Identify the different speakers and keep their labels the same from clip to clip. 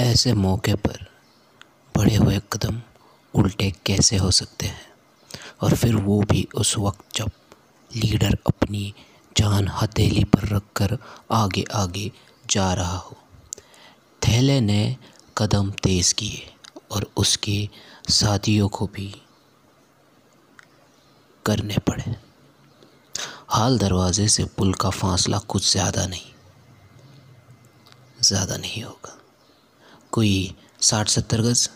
Speaker 1: ایسے موقع پر بڑھے ہوئے قدم الٹے کیسے ہو سکتے ہیں؟ اور پھر وہ بھی اس وقت جب لیڈر اپنی جان ہتھیلی پر رکھ کر آگے آگے جا رہا ہو۔ تھیلے نے قدم تیز کیے اور اس کے ساتھیوں کو بھی کرنے پڑے۔ حال دروازے سے پل کا فاصلہ کچھ زیادہ نہیں زیادہ نہیں ہوگا۔ کوئی ساٹھ ستر گز۔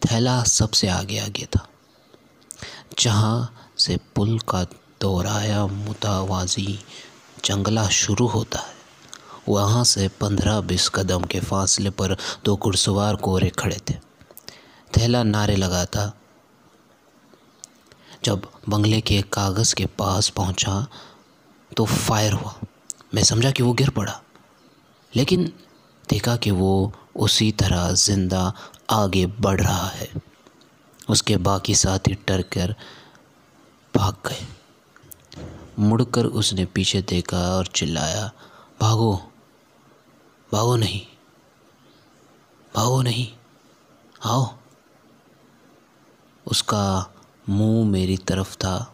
Speaker 1: تھیلا سب سے آگے آگے تھا، جہاں سے پل کا دورایا متوازی جنگلہ شروع ہوتا ہے۔ وہاں سے پندرہ بیس قدم کے فاصلے پر دو گھڑ سوار گورے کھڑے تھے۔ تھیلا نعرے لگاتا جب بنگلے کے کاغذ کے پاس پہنچا تو فائر ہوا۔ میں سمجھا کہ وہ گر پڑا، لیکن دیکھا کہ وہ اسی طرح زندہ آگے بڑھ رہا ہے۔ اس کے باقی ساتھی ڈر کر بھاگ گئے۔ مڑ کر اس نے پیچھے دیکھا اور چلایا، بھاگو بھاگو نہیں بھاگو نہیں، آؤ۔ اس کا منہ میری طرف تھا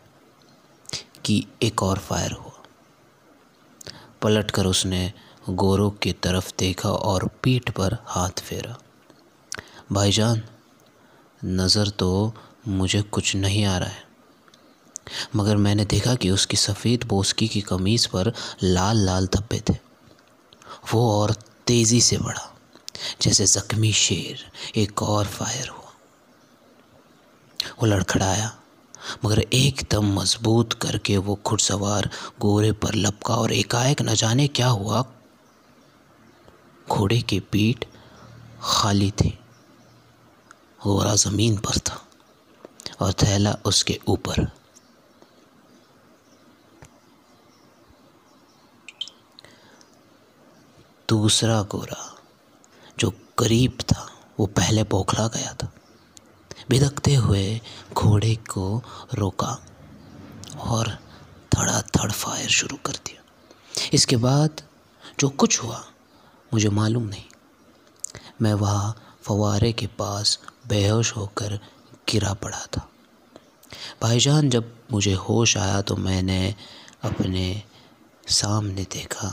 Speaker 1: کہ ایک اور فائر ہوا پلٹ کر اس نے گورو کی طرف دیکھا اور پیٹھ پر ہاتھ پھیرا۔ بھائی جان، نظر تو مجھے کچھ نہیں آ رہا ہے، مگر میں نے دیکھا کہ اس کی سفید بوسکی کی قمیض پر لال لال دھبے تھے۔ وہ اور تیزی سے بڑھا، جیسے زخمی شیر ایک اور فائر ہوا۔ وہ لڑکھڑایا، مگر ایک دم مضبوط کر کے وہ گھڑ سوار گورے پر لپکا اور ایک نہ جانے کیا ہوا۔ گھوڑے کی پیٹھ خالی تھی گورا زمین پر تھا اور تھیلا اس کے اوپر۔ دوسرا گورا جو قریب تھا، وہ پہلے بوکھلا گیا تھا۔ بدکتے ہوئے گھوڑے کو روکا اور تھڑا تھڑ فائر شروع کر دیا۔ اس کے بعد جو کچھ ہوا مجھے معلوم نہیں۔ میں وہاں فوارے کے پاس بے ہوش ہو کر گرا پڑا تھا۔ بھائی جان، جب مجھے ہوش آیا تو میں نے اپنے سامنے دیکھا۔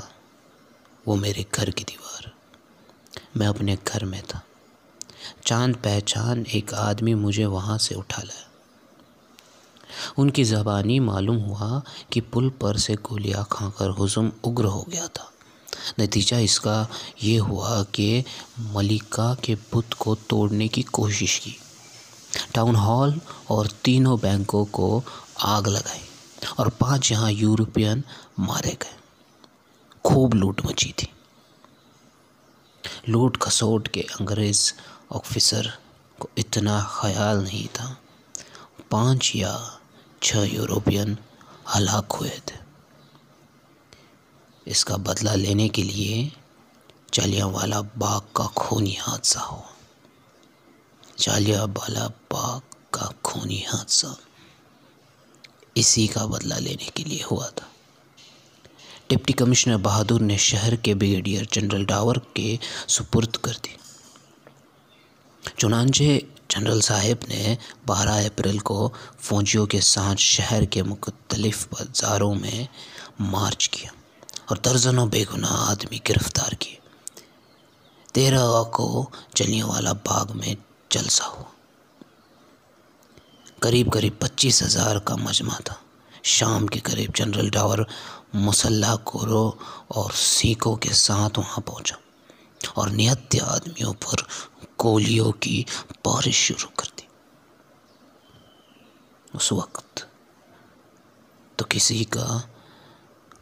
Speaker 1: وہ میرے گھر کی دیوار۔ میں اپنے گھر میں تھا۔ چاند پہچان ایک آدمی مجھے وہاں سے اٹھا لایا۔ ان کی زبانی معلوم ہوا کہ پل پر سے گولیاں کھا کر ہزم اگر ہو گیا تھا۔ نتیجہ اس کا یہ ہوا کہ ملکہ کے بت کو توڑنے کی کوشش کی۔ ٹاؤن ہال اور تینوں بینکوں کو آگ لگائی اور پانچ یہاں یورپین مارے گئے۔ خوب لوٹ مچی تھی۔ لوٹ کھسوٹ کے انگریز آفیسر کو اتنا خیال نہیں تھا۔ پانچ یا چھ یوروپین ہلاک ہوئے تھے۔ اس کا بدلہ لینے کے لیے جالیاں والا باغ کا خونی حادثہ ہو۔ جالیہ والا باغ کا خونی حادثہ۔ اسی کا بدلہ لینے کے لیے ہوا تھا۔ ڈپٹی کمشنر بہادر نے شہر کے بریگیڈیئر جنرل ڈاور کے سپرد کر دی۔ چنانچہ جنرل صاحب نے بارہ اپریل کو فوجیوں کے ساتھ شہر کے مختلف بازاروں میں مارچ کیا۔ اور درجنوں بے گناہ آدمی گرفتار کیے۔ تیرہ کو جلیاں والا باغ میں جلسہ ہوا۔ قریب قریب پچیس ہزار کا مجمع تھا۔ شام کے قریب جنرل ڈاور مسلح کورو اور سیکھوں کے ساتھ وہاں پہنچا اور نہتے آدمیوں پر گولیوں کی بارش شروع کر دی۔ اس وقت تو کسی کا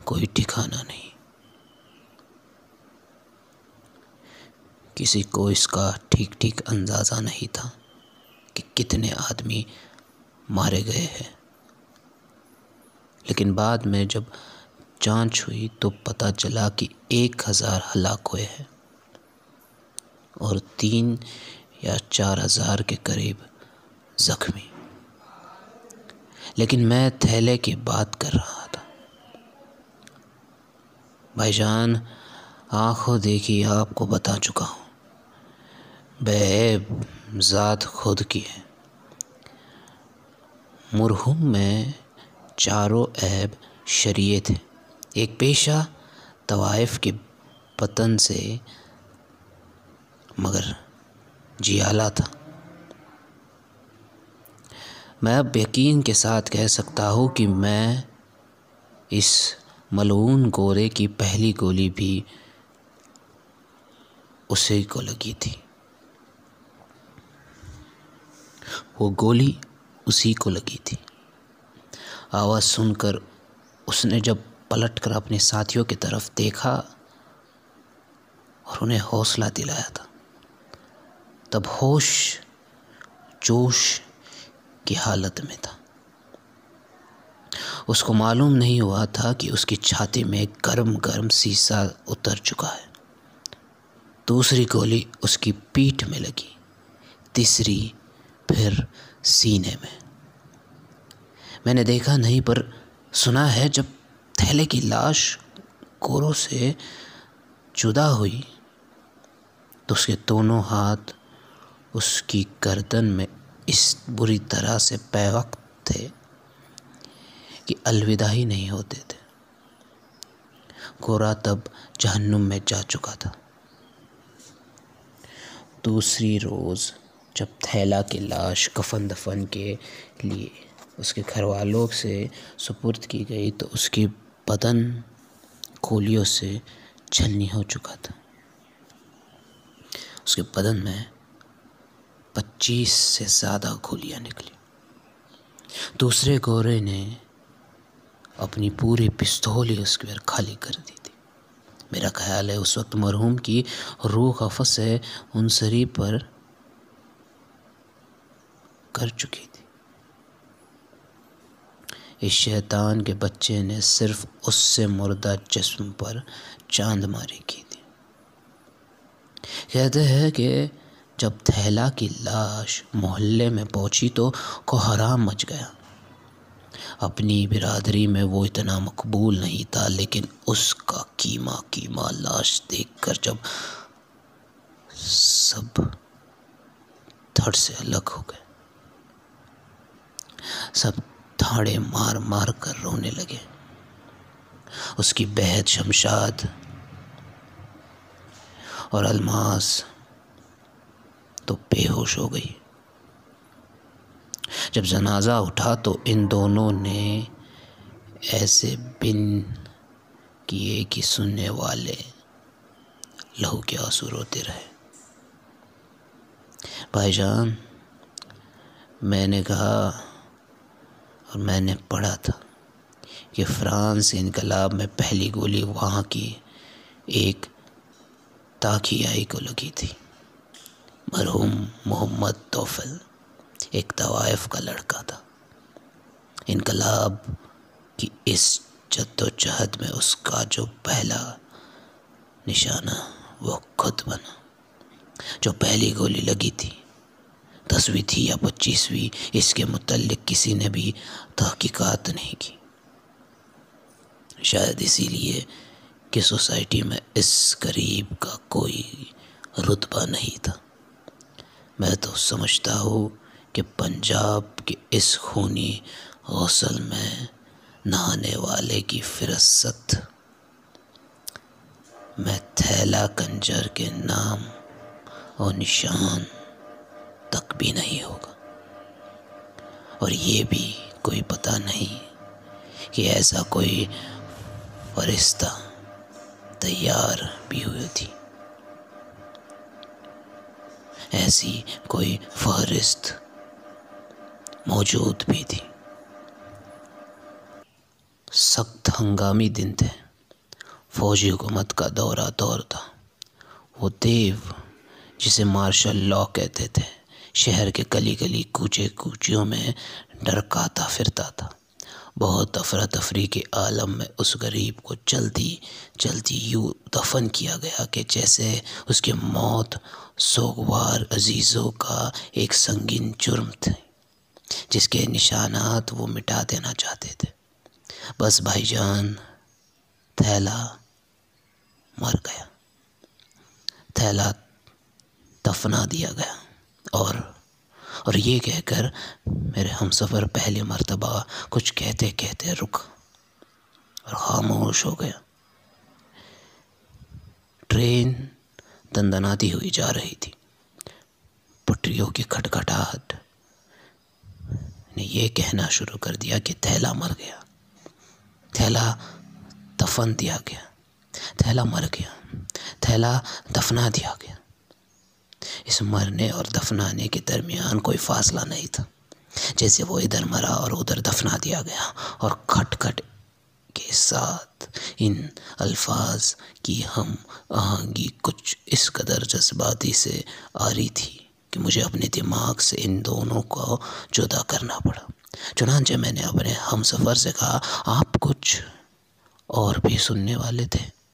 Speaker 1: کوئی ٹھکانا نہیں۔ کسی کو اس کا ٹھیک ٹھیک اندازہ نہیں تھا کہ کتنے آدمی مارے گئے ہیں۔ لیکن بعد میں جب جانچ ہوئی تو پتہ چلا کہ ایک ہزار ہلاک ہوئے ہیں اور تین یا چار ہزار کے قریب زخمی۔ لیکن میں تھیلے کی بات کر رہا تھا۔ بھائی جان، آنکھوں دیکھی آپ کو بتا چکا ہوں۔ بے ذات خود کی ہے۔ مرہم میں چاروں عیب شریع تھے ایک پیشہ طوائف کے پتن سے مگر جیالا تھا۔ میں اب یقین کے ساتھ کہہ سکتا ہوں کہ میں اس ملعون گورے کی پہلی گولی بھی اسی کو لگی تھی۔ وہ گولی اسی کو لگی تھی۔ آواز سن کر اس نے جب پلٹ کر اپنے ساتھیوں کی طرف دیکھا اور انہیں حوصلہ دلایا تھا، تب ہوش، جوش کی حالت میں تھا۔ اس کو معلوم نہیں ہوا تھا کہ اس کی چھاتی میں گرم گرم سیسا اتر چکا ہے۔ دوسری گولی اس کی پیٹھ میں لگی، تیسری پھر سینے میں۔ میں نے دیکھا نہیں، پر سنا ہے جب تھیلے کی لاش گوروں سے جدا ہوئی تو اس کے دونوں ہاتھ اس کی گردن میں اس بری طرح سے پے وقت تھے۔ کہ الوداع ہی نہیں ہوتے تھے۔ گورا تب جہنم میں جا چکا تھا۔ دوسری روز جب تھیلا کی لاش کفن دفن کے لیے اس کے گھر والوں سے سپرد کی گئی تو اس کی بدن گولیوں سے چھلنی ہو چکا تھا۔ اس کے بدن میں پچیس سے زیادہ گولیاں نکلی دوسرے گورے نے اپنی پوری پستول ہی اس کے خالی کر دی تھی۔ میرا خیال ہے اس وقت مرحوم کی روح افس انصری پر کر چکی تھی۔ اس شیطان کے بچے نے صرف اس سے مردہ جسم پر چاند ماری کی تھی۔ کہتے ہیں کہ جب تھیلا کی لاش محلے میں پہنچی تو کو حرام مچ گیا۔ اپنی برادری میں وہ اتنا مقبول نہیں تھا، لیکن اس کا کیما کیما لاش دیکھ کر جب سب دھڑ سے الگ ہو گئے، سب دھاڑے مار مار کر رونے لگے۔ اس کی بہت شمشاد اور الماس تو بے ہوش ہو گئی۔ جب جنازہ اٹھا تو ان دونوں نے ایسے بن کیے کہ سننے والے لہو کے آنسو روتے رہے۔ بھائی جان، میں نے کہا اور میں نے پڑھا تھا کہ فرانس انقلاب میں پہلی گولی وہاں کی ایک تاکیائی کو لگی تھی۔ مرحوم محمد توفل۔ ایک طوائف کا لڑکا تھا۔ انقلاب کی اس جد و جہد میں اس کا جو پہلا نشانہ وہ خود بنا۔ جو پہلی گولی لگی تھی، دسویں تھی یا پچیسویں، اس کے متعلق کسی نے بھی تحقیقات نہیں کی۔ شاید اسی لیے کہ سوسائٹی میں اس غریب کا کوئی رتبہ نہیں تھا۔ میں تو سمجھتا ہوں کہ پنجاب کے اس خونی غسل میں نہانے والے کی فرست میں تھیلا کنجر کے نام اور نشان تک بھی نہیں ہوگا۔ اور یہ بھی کوئی پتہ نہیں کہ ایسا کوئی فرشتہ تیار بھی ہوئی تھی۔ ایسی کوئی فہرست موجود بھی تھی۔ سخت ہنگامی دن تھے۔ فوجی حکومت کا دورہ دور تھا۔ وہ دیو، جسے مارشل لا کہتے تھے، شہر کے گلی گلی کوچے کوچیوں میں ڈرکاتا پھرتا تھا۔ بہت افراتفری کے عالم میں اس غریب کو جلدی جلدی یوں دفن کیا گیا کہ جیسے اس کی موت سوگوار عزیزوں کا ایک سنگین جرم تھے۔ جس کے نشانات وہ مٹا دینا چاہتے تھے۔ بس بھائی جان، تھیلا مر گیا۔ تھیلا دفنا دیا گیا۔ اور اور یہ کہہ کر میرے ہم سفر پہلی مرتبہ کچھ کہتے کہتے رک اور خاموش ہو گیا۔ ٹرین دندناتی ہوئی جا رہی تھی۔ پٹریوں کی کھٹکھٹاہٹ۔ نے یہ کہنا شروع کر دیا کہ تھیلا مر گیا۔ تھیلا دفن دیا گیا۔ تھیلا مر گیا۔ تھیلا دفنا دیا گیا۔ اس مرنے اور دفنانے کے درمیان کوئی فاصلہ نہیں تھا۔ جیسے وہ ادھر مرا اور ادھر دفنا دیا گیا اور کھٹ کھٹ کے ساتھ ان الفاظ کی ہم آہنگی کچھ اس قدر جذباتی سے آ رہی تھی۔ کہ مجھے اپنے دماغ سے ان دونوں کو جدا کرنا پڑا۔ چنانچہ میں نے اپنے ہم سفر سے کہا، آپ کچھ اور بھی سننے والے تھے۔